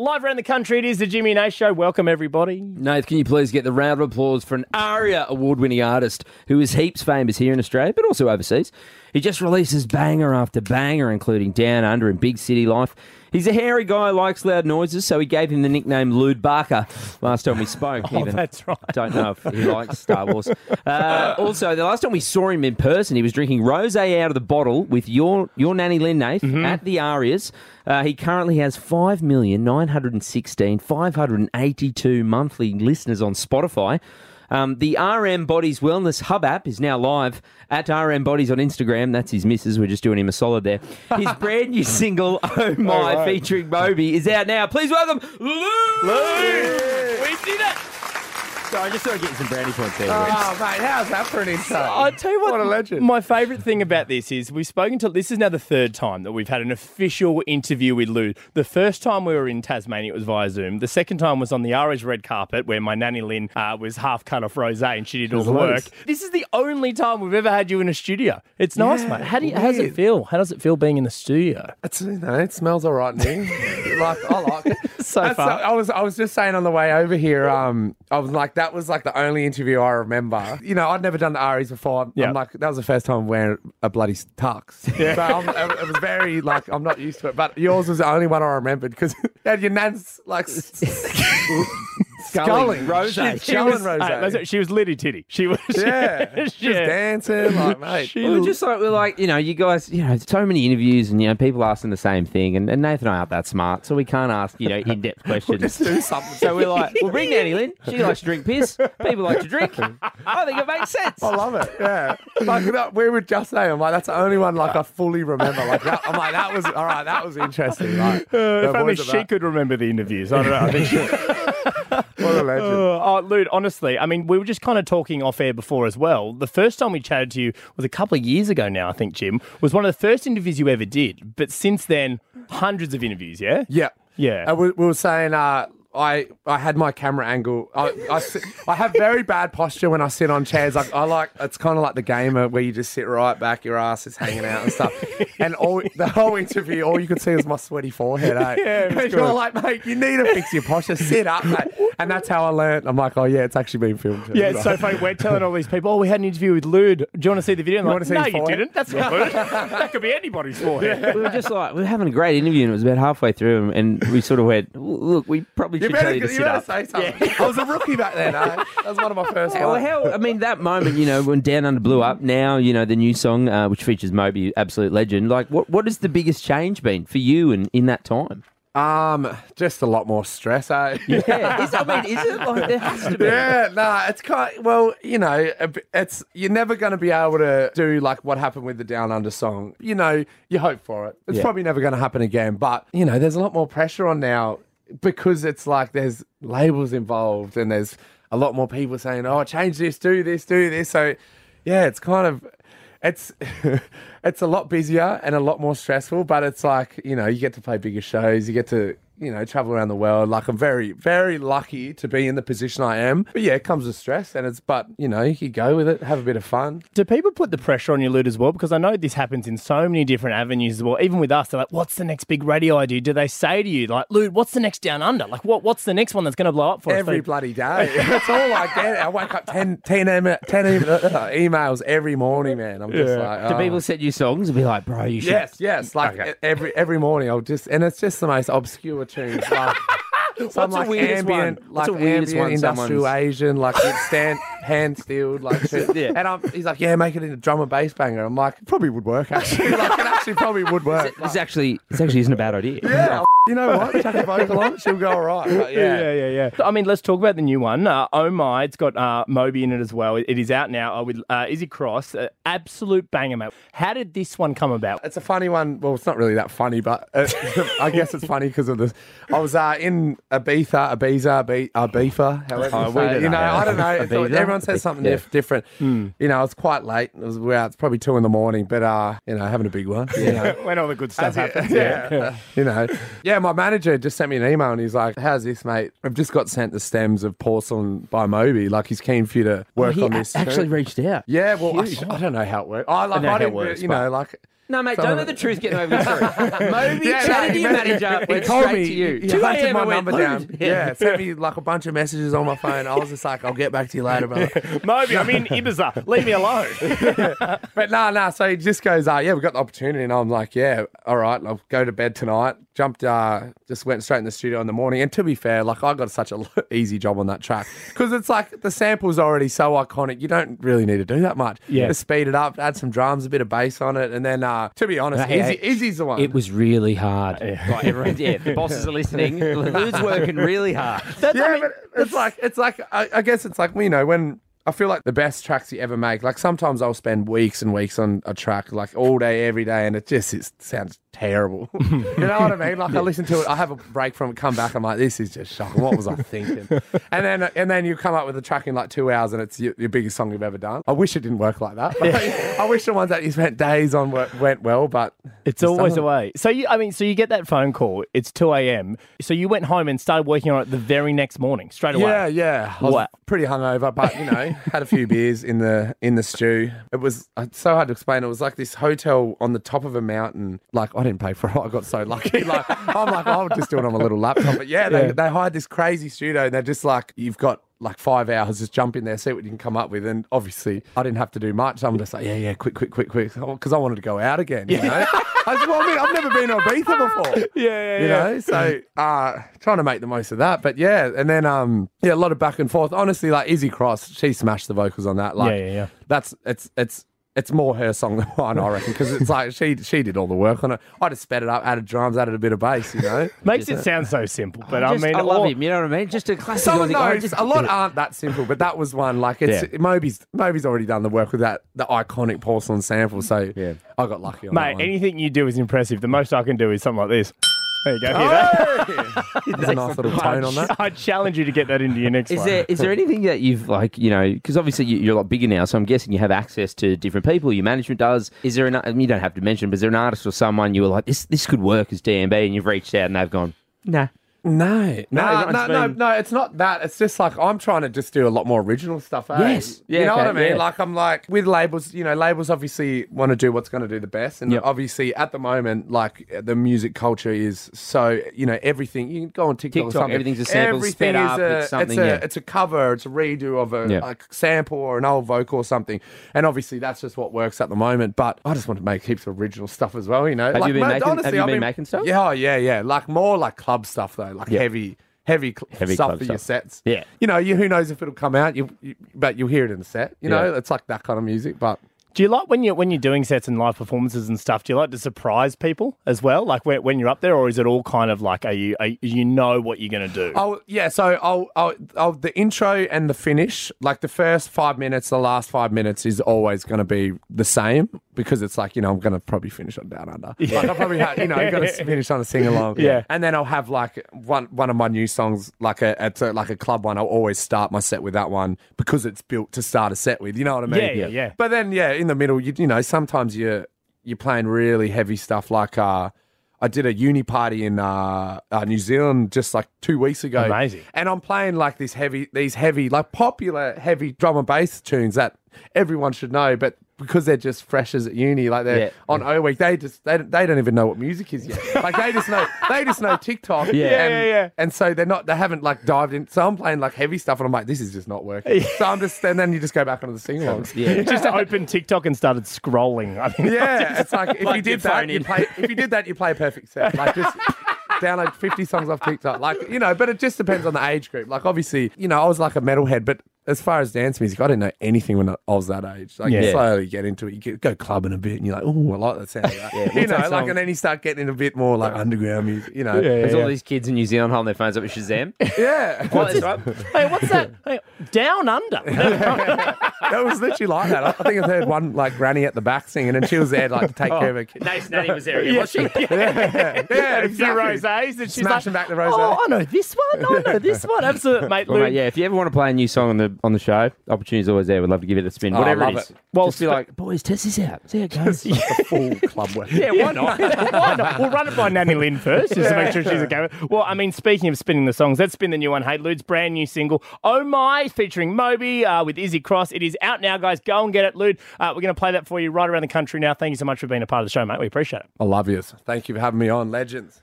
Live around the country, it is the Jimmy and Show. Welcome, everybody. Nath, can you please get the round of applause for an ARIA award winning artist who is heaps famous here in Australia, but also overseas? He just releases banger after banger, including Down Under and Big City Life. He's a hairy guy, likes loud noises, so he gave him the nickname Lude Barker last time we spoke. Oh, that's right. Don't know if he likes Star Wars. Uh, also, the last time we saw him in person, he was drinking rosé out of the bottle with your your nanny Lynn Nath Mm-hmm. at the Arias. Uh, he currently has 5,916,582 monthly listeners on Spotify. Um, the RM Bodies Wellness Hub app is now live at RM Bodies on Instagram. That's his missus. We're just doing him a solid there. His brand new single, Oh My, right. featuring Moby, is out now. Please welcome Luude! We did it. Sorry, I just thought I'd get some brandy points there. Oh, mate, how's that for an intro? I tell you what, What a legend. My favourite thing about this is we've spoken to. This is now the third time that we've had an official interview with Luude. The first time we were in Tasmania, it was via Zoom. The second time was on the ARIAs red carpet, where my nanny Lynn uh, was half cut off rosé and she did all the work. loose. This is the only time we've ever had you in a studio. It's nice, Yeah, mate. How do you, how does it feel? How does it feel being in the studio? It's, you know, it smells all right in here. like, I like it. So That's- far. I was I was just saying on the way over here, um, I was like, that was like the only interview I remember. You know, I'd never done the ARIAs before. I'm Yeah. like, that was the first time wearing a bloody tux. So I'm, it was very like, I'm not used to it. But yours was the only one I remembered because had your nan's like s- sculling, Rosé. She's sculling rosé. hey, she was litty titty. She was. yeah, she was dancing like, mate. She We were just like, we're like, you know, you guys, you know, so many interviews and, you know, people asking the same thing. And, and Nathan and I aren't that smart, so we can't ask, you know, in depth questions. just do something. So we're like, we'll bring Nanny Lynn. She likes to drink piss. People like to drink. I think it makes sense. I love it. Yeah, like that, we were just saying, I'm like, that's the only one like I fully remember. Like, that, I'm like, that was all right. That was interesting. Like, Uh, if only she that. could remember the interviews. I don't know. I think she, What a legend. Uh, oh, Luude, honestly, I mean, we were just kind of talking off air before as well. The first time we chatted to you was a couple of years ago now, I think, Jim, was one of the first interviews you ever did. But since then, hundreds of interviews, yeah? Yeah, Yeah. And we, we were saying, uh, I I had my camera angle. I, I, I have very bad posture when I sit on chairs. Like I like it's kind of like the gamer where you just sit right back, your ass is hanging out and stuff. And all the whole interview, all you could see was my sweaty forehead. Eh? Yeah, and you're good. like, mate, you need to fix your posture. Sit up, mate. And that's how I learned. I'm like, oh yeah, it's actually been filmed. too. Yeah, it's so funny. We're telling all these people, oh, we had an interview with Luude. Do you want to see the video? And You like, wanna see no, his you forehead? didn't. That's not Luude. that could be anybody's forehead. We were just like, we were having a great interview and it was about halfway through and we sort of went, look, we probably You should better, tell you to you sit better up. say something. Yeah. I was a rookie back then. Eh? That was one of my first Yeah, well, how, I mean, that moment, you know, when Down Under blew up, now, you know, the new song, uh, which features Moby, absolute legend. Like, what, what has the biggest change been for you in, in that time? Um, just a lot more stress. Eh? Yeah. Is, I mean, is it like, there has to be. Yeah, nah, it's kind. well, you know, it's you're never going to be able to do like what happened with the Down Under song. You know, you hope for it. It's Yeah. probably never going to happen again. But you know, there's a lot more pressure on now because it's like there's labels involved and there's a lot more people saying, "Oh, change this, do this, do this." So, yeah, it's kind of. It's it's a lot busier and a lot more stressful, but it's like you know you get to play bigger shows, you get to you know travel around the world. Like I'm very very lucky to be in the position I am. But yeah, it comes with stress, and it's but you know you go with it, have a bit of fun. Do people put the pressure on you, Luude, as well? Because I know this happens in so many different avenues as well. Even with us, they're like, what's the next big radio idea? Do they say to you, like, Luude, what's the next Down Under? Like, what, what's the next one that's going to blow up for Every us? bloody day. That's all I get. I wake up 10, 10, em- 10 em- uh, emails every morning, man. I'm just Yeah. like, Do oh. people send you songs and be like, bro, you should. Yes, yes. Like Okay. every every morning, I'll just and it's just the most obscure tunes. Like, some the like ambient, one? What's like ambient one industrial someone's- Asian, like stand hand stilled, like shit. Yeah. And I'm, he's like, yeah, make it into drum and bass banger. I'm like, probably would work actually. like it actually probably would work. This actually, this actually isn't a bad idea. yeah, you know what? Chuck a vocal on, she'll go all right. But yeah. yeah, yeah, yeah. I mean, let's talk about the new one. Uh, oh my, it's got uh, Moby in it as well. It, it is out now uh, with uh, Issey Cross. Uh, absolute banger, mate. How did this one come about? It's a funny one. Well, it's not really that funny, but uh, I guess it's funny because of this. I was uh, in Ibiza, Ibiza, Ibi- Ibiza, however Oh, you say it. You know. know, I don't know. Ibiza? everyone says something Yeah. dif- different. You know, it's quite late. It was well, it's probably two in the morning, but uh, you know, having a big one. You know. when all the good stuff That's it. happens. Yeah. you know. Yeah, my manager just sent me an email and he's like, How's this, mate? I've just got sent the stems of porcelain by Moby. Like he's keen for you to oh, work Oh, he on this. actually too." reached out. Yeah, well, I, I don't know how it works. I like, know I, how it didn't, works, you know, like No, mate, don't let the truth get over the truth. Moby Yeah, chatted no, to your he- manager, he went called straight me. to you. He 2 hunted a.m. my I went, number down. "Luude." Yeah, sent me like a bunch of messages on my phone. I was just like, I'll get back to you later, brother. Moby, I'm in Ibiza. Leave me alone. But no, no. So he just goes, uh, yeah, we got the opportunity, and I'm like, yeah, all right, I'll go to bed tonight. Jumped, uh, just went straight in the studio in the morning. And to be fair, like I got such a easy job on that track because it's like the sample's already so iconic. You don't really need to do that much. Yeah. just speed it up, add some drums, a bit of bass on it, and then uh, to be honest, Hey, Issey, hey, Issey's the one. It was really hard. Like, everyone, yeah, the bosses are listening. Luude's working really hard. yeah, but it's like it's like I, I guess it's like you know when I feel like the best tracks you ever make. Like sometimes I'll spend weeks and weeks on a track, like all day, every day, and it just it sounds terrible. you know what I mean? Like I listen to it, I have a break from it, come back, I'm like, this is just shocking. What was I thinking? and then and then you come up with a track in like two hours, and it's your, your biggest song you've ever done. I wish it didn't work like that. Like, I wish the ones that you spent days on were, went well, but It's always a way. So you, I mean, so you get that phone call. It's two a.m. So you went home and started working on it the very next morning, straight away. Yeah, yeah. I was Wow. pretty hungover, but you know, had a few beers in the in the stew. It was uh, so hard to explain. It was like this hotel on the top of a mountain. Like I didn't pay for it. I got so lucky. Like I'm like, I'll just do it on my little laptop. But yeah, they, Yeah. they hired this crazy studio, and they're just like, you've got like five hours, just jump in there, see what you can come up with. And obviously, I didn't have to do much. I'm just like, yeah, yeah, quick, quick, quick, quick, because I wanted to go out again. You know, I just, well, I mean, I've never been to Ibiza before yeah, yeah. you know so uh trying to make the most of that but yeah and then um yeah a lot of back and forth honestly like Issey Cross she smashed the vocals on that like Yeah, yeah, yeah. that's it's it's it's more her song than mine, I reckon, because it's like she she did all the work on it. I just sped it up, added drums, added a bit of bass, you know. Makes it sound so simple, but I Just- mean, I love all- him. You know what I mean? Just a classic. Some I of think, those, just- a lot aren't that simple, but that was one. Like it's Yeah. Moby's Moby's already done the work with that the iconic porcelain sample, so Yeah. I got lucky on that Mate, one. anything you do is impressive. The most I can do is something like this. There you go. Hear that? There's a nice little tone on that. I challenge you to get that into your next Is one. there is there anything that you've like you know because obviously you- you're a lot bigger now, so I'm guessing you have access to different people. Your management does. Is there an I mean, you don't have to mention, but is there an artist or someone you were like this this could work as DnB, and you've reached out and they've gone nah. No, no, No, no, it's no, been- no, It's not that. It's just like I'm trying to just do a lot more original stuff. Eh? Yes. you Yeah, know what I mean. yeah. Like I'm like with labels. You know, labels obviously want to do what's going to do the best, and Yep. obviously at the moment, like the music culture is so. You know, everything you can go on TikTok. or TikTok, something. everything's a sample Everything sped is up, A, it's something, a, yeah. it's a cover. It's a redo of a like sample or an old vocal or something. And obviously that's just what works at the moment. But I just want to make heaps of original stuff as well. You know, Have like, you been making- have you I've been making stuff? Yeah, oh, yeah, yeah. Like more like club stuff though, like Yeah. heavy. Heavy, cl- Heavy stuff club for your sets. Yeah. you know, you who knows if it'll come out, you, you but you'll hear it in the set. You know, Yeah. it's like that kind of music. But Do you like when you when you're doing sets and live performances and stuff? Do you like to surprise people as well? Like when, when you're up there, or is it all kind of like are you are, you know what you're going to do? Oh yeah, so I'll, I'll, I'll the intro and the finish, like the first five minutes, the last five minutes is always going to be the same because it's like you know I'm going to probably finish on Down Under. Like I'll probably have, you know I'm going to finish on a sing along. Yeah. and then I'll have like one one of my new songs, like a a, like a club one. I'll always start my set with that one because it's built to start a set with. You know what I mean? Yeah, yeah, yeah. But then yeah, in the middle, you you know sometimes you're you're playing really heavy stuff like uh. I did a uni party in uh, uh, New Zealand just like two weeks ago. Amazing. And I'm playing like this heavy, these heavy, like popular heavy drum and bass tunes that everyone should know, but because they're just freshers at uni, like they're Yeah. on O Week, they just they, they don't even know what music is yet. like they just know they just know TikTok. Yeah. Yeah, and, yeah, yeah. And so they're not they haven't like dived in. So I'm playing like heavy stuff, and I'm like, this is just not working. So I'm just and then you just go back onto the sing alongs. Yeah. just opened TikTok and started scrolling. I think Yeah, it's like if you Plugged your did that, you in. play. If you did that, you play a perfect set. Like just download fifty songs off TikTok. Like you know, but it just depends on the age group. Like obviously, you know, I was like a metalhead, but as far as dance music, I didn't know anything when I was that age. Like you slowly get into it, you get, go clubbing a bit, and you're like, oh, I like that sound. Of that. you know, like, song? and then you start getting a bit more like underground music. You know, Yeah, There's yeah. all these kids in New Zealand holding their phones up with Shazam. yeah. Well, that's right. Hey, what's that? Hey, down under. that was literally like that. I think I've heard one like granny at the back singing, and she was there like to take care of her kids. Oh, nice Nanny was there. Yeah. Was she? Yeah, yeah, a few exactly. rosés, and she's Smashing like, back the rosé. Oh, I know this one. I know this one. Absolutely, mate. Well, Luude, mate, yeah, if you ever want to play a new song on the on the show, opportunity's always there. We'd love to give it a spin. Oh, I Whatever love it is. it. Well, Well, just be sp- like, boys, test this out. See how it goes. the full club work. Yeah, why not? why not? We'll run it by Nanny Lynn first, just to make sure she's okay. with- Well, I mean, speaking of spinning the songs, let's spin the new one. Hey, Luude's brand new single, Oh My, featuring Moby uh, with Issey Cross. It is is out now, guys. Go and get it. Luude, uh, we're going to play that for you right around the country now. Thank you so much for being a part of the show, mate. We appreciate it. I love you. Thank you for having me on. Legends.